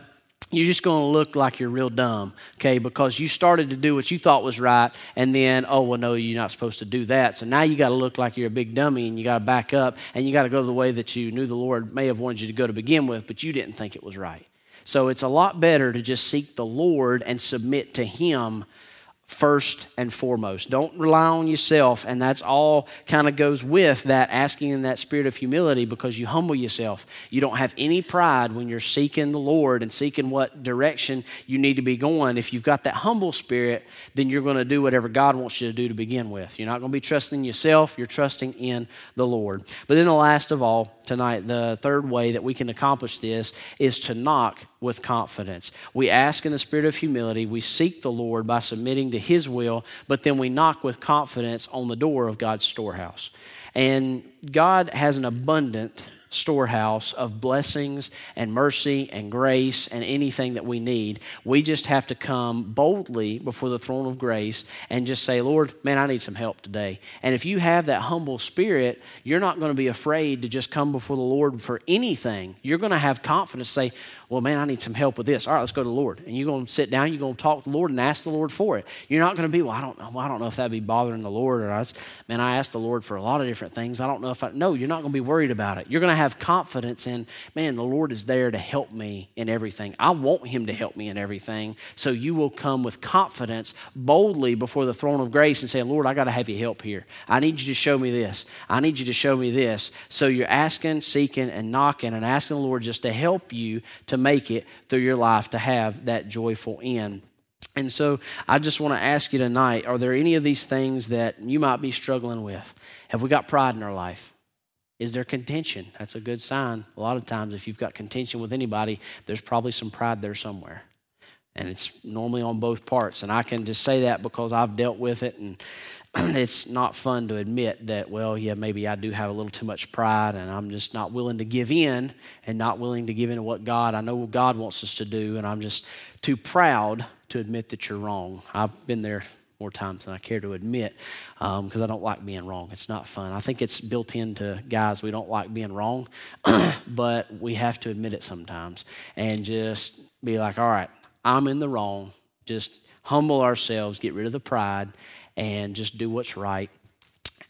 you're just going to look like you're real dumb, okay? Because you started to do what you thought was right, and then, oh, well, no, you're not supposed to do that. So now you got to look like you're a big dummy, and you got to back up, and you got to go the way that you knew the Lord may have wanted you to go to begin with, but you didn't think it was right. So it's a lot better to just seek the Lord and submit to Him first and foremost. Don't rely on yourself, and that's all kind of goes with that asking in that spirit of humility because you humble yourself. You don't have any pride when you're seeking the Lord and seeking what direction you need to be going. If you've got that humble spirit, then you're going to do whatever God wants you to do to begin with. You're not going to be trusting yourself, you're trusting in the Lord. But then the last of all, tonight, the third way that we can accomplish this is to knock with confidence. We ask in the spirit of humility, we seek the Lord by submitting to His will, but then we knock with confidence on the door of God's storehouse. And God has an abundant storehouse of blessings and mercy and grace and anything that we need. We just have to come boldly before the throne of grace and just say, Lord, man, I need some help today. And if you have that humble spirit, you're not going to be afraid to just come before the Lord for anything. You're going to have confidence, say, well, man, I need some help with this. All right, let's go to the Lord. And you're going to sit down, you're going to talk to the Lord and ask the Lord for it. You're not going to be, well, I don't know, I don't know if that'd be bothering the Lord or I, man, I asked the Lord for a lot of different things. I don't know if I, no, you're not going to be worried about it. You're going to have confidence in, man, the Lord is there to help me in everything. I want Him to help me in everything. So you will come with confidence boldly before the throne of grace and say, Lord, I got to have you help here. I need you to show me this. I need you to show me this. So you're asking, seeking, and knocking and asking the Lord just to help you to make it through your life to have that joyful end. And so I just want to ask you tonight are there any of these things that you might be struggling with? Have we got pride in our life? Is there contention? That's a good sign. A lot of times, if you've got contention with anybody, there's probably some pride there somewhere. And it's normally on both parts. And I can just say that because I've dealt with it. And <clears throat> it's not fun to admit that, well, yeah, maybe I do have a little too much pride and I'm just not willing to give in and not willing to give in to what God, I know what God wants us to do, and I'm just too proud to admit that you're wrong. I've been there more times than I care to admit because um, I don't like being wrong. It's not fun. I think it's built into guys, we don't like being wrong, <clears throat> but we have to admit it sometimes and just be like, all right, I'm in the wrong. Just humble ourselves, get rid of the pride and just do what's right.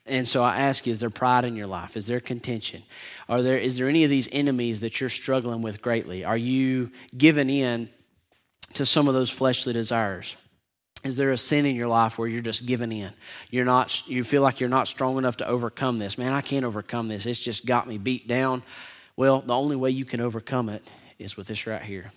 And so I ask you, is there pride in your life? Is there contention? Are there, is there any of these enemies that you're struggling with greatly? Are you giving in to some of those fleshly desires? Is there a sin in your life where you're just giving in? You're not, you feel like you're not strong enough to overcome this. Man, I can't overcome this. It's just got me beat down. Well, the only way you can overcome it is with this right here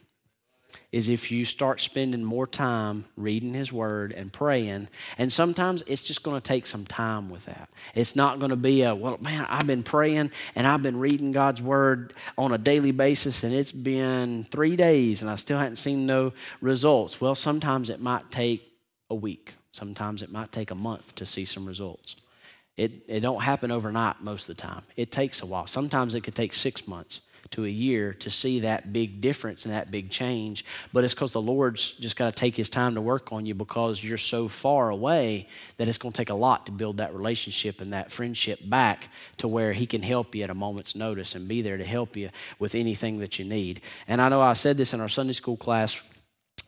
is if you start spending more time reading His Word and praying. And sometimes it's just going to take some time with that. It's not going to be a, well, man, I've been praying and I've been reading God's Word on a daily basis and it's been three days and I still haven't seen no results. Well, sometimes it might take a week. Sometimes it might take a month to see some results. It, it don't happen overnight most of the time. It takes a while. Sometimes it could take six months to a year to see that big difference and that big change. But it's because the Lord's just got to take his time to work on you because you're so far away that it's going to take a lot to build that relationship and that friendship back to where he can help you at a moment's notice and be there to help you with anything that you need. And I know I said this in our Sunday school class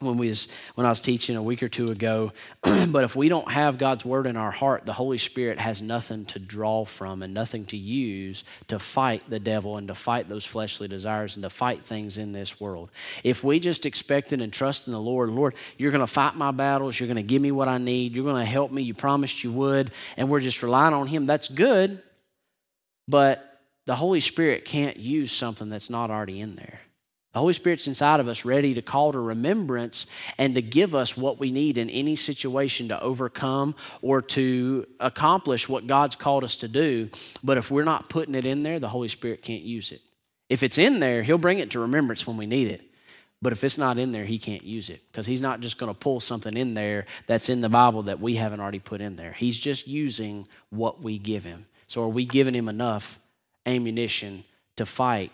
when we was when I was teaching a week or two ago. <clears throat> but if we don't have God's word in our heart, the Holy Spirit has nothing to draw from and nothing to use to fight the devil and to fight those fleshly desires and to fight things in this world. If we just expect it and trust in the Lord, Lord, you're going to fight my battles, you're going to give me what I need, you're going to help me, you promised you would, and we're just relying on him, that's good. But the Holy Spirit can't use something that's not already in there. The Holy Spirit's inside of us, ready to call to remembrance and to give us what we need in any situation to overcome or to accomplish what God's called us to do. But if we're not putting it in there, the Holy Spirit can't use it. If it's in there, He'll bring it to remembrance when we need it. But if it's not in there, He can't use it because He's not just going to pull something in there that's in the Bible that we haven't already put in there. He's just using what we give Him. So are we giving Him enough ammunition to fight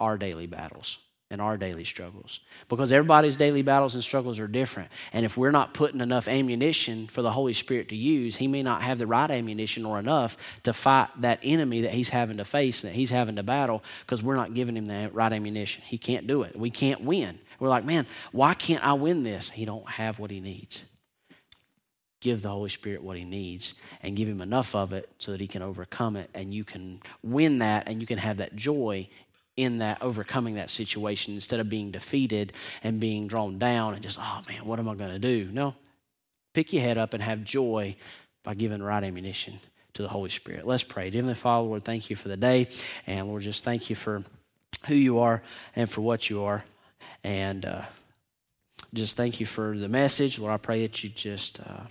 our daily battles? In our daily struggles because everybody's daily battles and struggles are different. And if we're not putting enough ammunition for the Holy Spirit to use, He may not have the right ammunition or enough to fight that enemy that He's having to face, that He's having to battle, because we're not giving Him the right ammunition. He can't do it. We can't win. We're like, man, why can't I win this? He don't have what He needs. Give the Holy Spirit what He needs and give Him enough of it so that He can overcome it and you can win that and you can have that joy in that overcoming that situation instead of being defeated and being drawn down and just, oh man, what am I going to do? No. Pick your head up and have joy by giving right ammunition to the Holy Spirit. Let's pray. Heavenly Father, Lord, thank you for the day. And Lord, just thank you for who you are and for what you are. And uh, just thank you for the message. Lord, I pray that you just. Uh,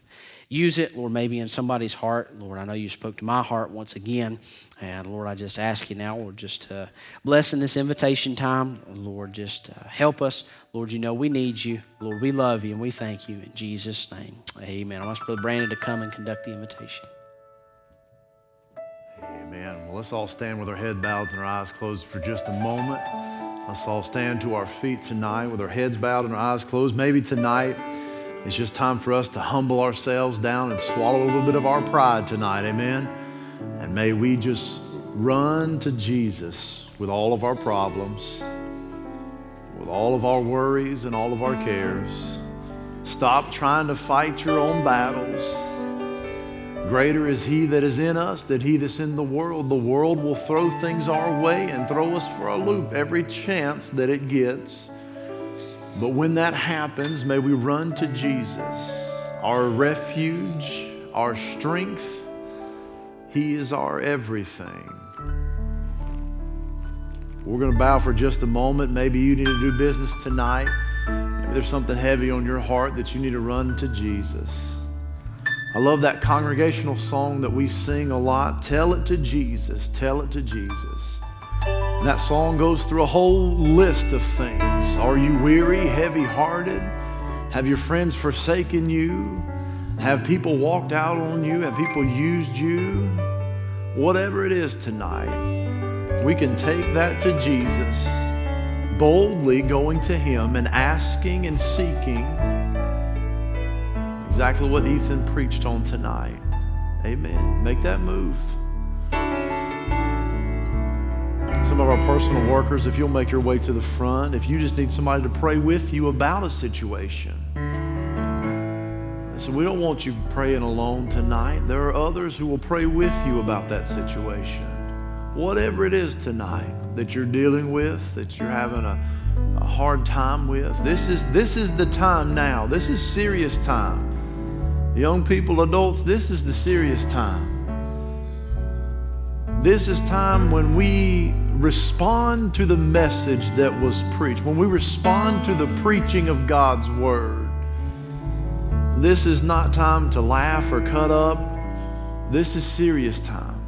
use it, Lord, maybe in somebody's heart. Lord, I know you spoke to my heart once again. And Lord, I just ask you now, Lord, just to bless in this invitation time. Lord, just uh, help us. Lord, you know we need you. Lord, we love you and we thank you in Jesus' name. Amen. I ask Brother Brandon to come and conduct the invitation. Amen. Well, let's all stand with our head bowed and our eyes closed for just a moment. Let's all stand to our feet tonight with our heads bowed and our eyes closed. Maybe tonight, it's just time for us to humble ourselves down and swallow a little bit of our pride tonight. Amen. And may we just run to Jesus with all of our problems, with all of our worries and all of our cares. Stop trying to fight your own battles. Greater is He that is in us than He that's in the world. The world will throw things our way and throw us for a loop every chance that it gets. But when that happens, may we run to Jesus, our refuge, our strength. He is our everything. We're going to bow for just a moment. Maybe you need to do business tonight. Maybe there's something heavy on your heart that you need to run to Jesus. I love that congregational song that we sing a lot. Tell it to Jesus. Tell it to Jesus. And that song goes through a whole list of things. Are you weary, heavy hearted? Have your friends forsaken you? Have people walked out on you? Have people used you? Whatever it is tonight, we can take that to Jesus, boldly going to Him and asking and seeking exactly what Ethan preached on tonight. Amen. Make that move. some of our personal workers, if you'll make your way to the front, if you just need somebody to pray with you about a situation. So we don't want you praying alone tonight. There are others who will pray with you about that situation. Whatever it is tonight that you're dealing with, that you're having a, a hard time with, this is, this is the time now. This is serious time. Young people, adults, this is the serious time. This is time when we respond to the message that was preached, when we respond to the preaching of God's word. This is not time to laugh or cut up. This is serious time.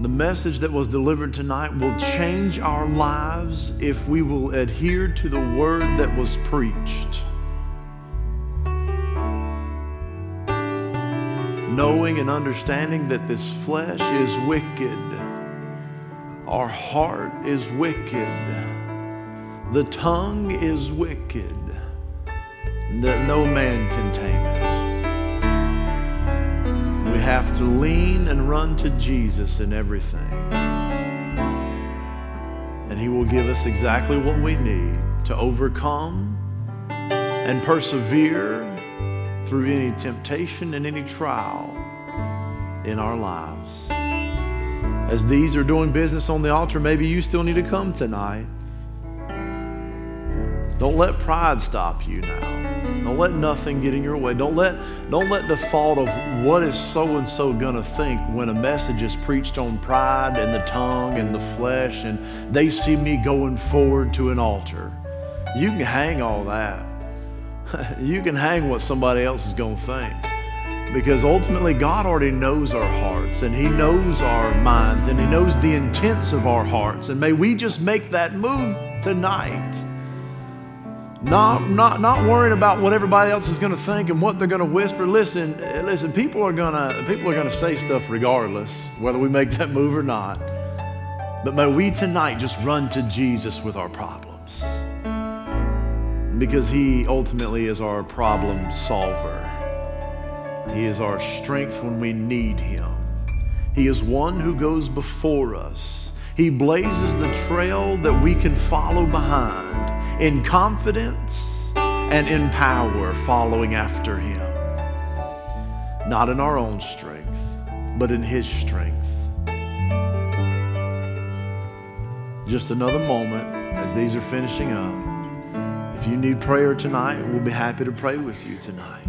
The message that was delivered tonight will change our lives if we will adhere to the word that was preached. Knowing and understanding that this flesh is wicked. Our heart is wicked. The tongue is wicked. That no man can tame it. We have to lean and run to Jesus in everything. And He will give us exactly what we need to overcome and persevere through any temptation and any trial in our lives. As these are doing business on the altar, maybe you still need to come tonight. Don't let pride stop you now. Don't let nothing get in your way. Don't let, don't let the thought of what is so and so going to think when a message is preached on pride and the tongue and the flesh and they see me going forward to an altar. You can hang all that. <laughs> you can hang what somebody else is going to think. Because ultimately, God already knows our hearts and He knows our minds and He knows the intents of our hearts. And may we just make that move tonight. Not, not, not worrying about what everybody else is going to think and what they're going to whisper. Listen, listen, people are going to people are going to say stuff regardless, whether we make that move or not. But may we tonight just run to Jesus with our problems because He ultimately is our problem solver. He is our strength when we need Him. He is one who goes before us. He blazes the trail that we can follow behind in confidence and in power, following after Him. Not in our own strength, but in His strength. Just another moment as these are finishing up. If you need prayer tonight, we'll be happy to pray with you tonight.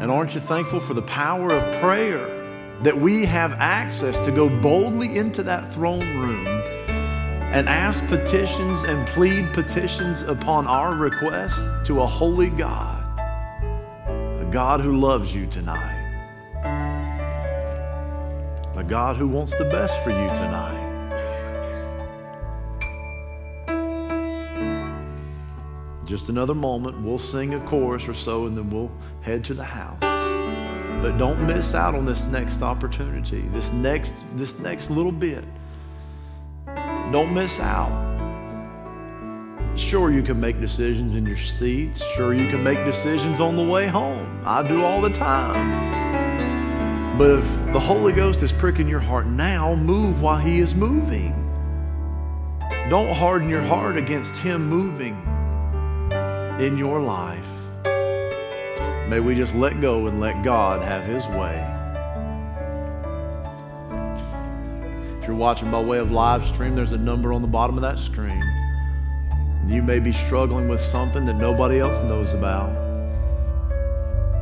And aren't you thankful for the power of prayer that we have access to go boldly into that throne room and ask petitions and plead petitions upon our request to a holy God, a God who loves you tonight, a God who wants the best for you tonight. Just another moment. We'll sing a chorus or so and then we'll head to the house. But don't miss out on this next opportunity, this next, this next little bit. Don't miss out. Sure, you can make decisions in your seats. Sure, you can make decisions on the way home. I do all the time. But if the Holy Ghost is pricking your heart now, move while He is moving. Don't harden your heart against Him moving in your life. May we just let go and let God have His way. If you're watching by way of live stream, there's a number on the bottom of that screen. You may be struggling with something that nobody else knows about.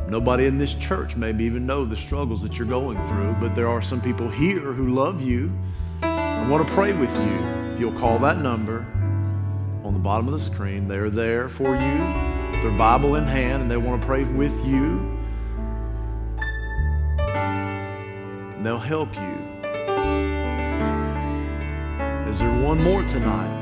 Nobody in this church maybe even know the struggles that you're going through, but there are some people here who love you and want to pray with you. If you'll call that number, bottom of the screen. They're there for you, their Bible in hand, and they want to pray with you. they'll help you. Is there one more tonight?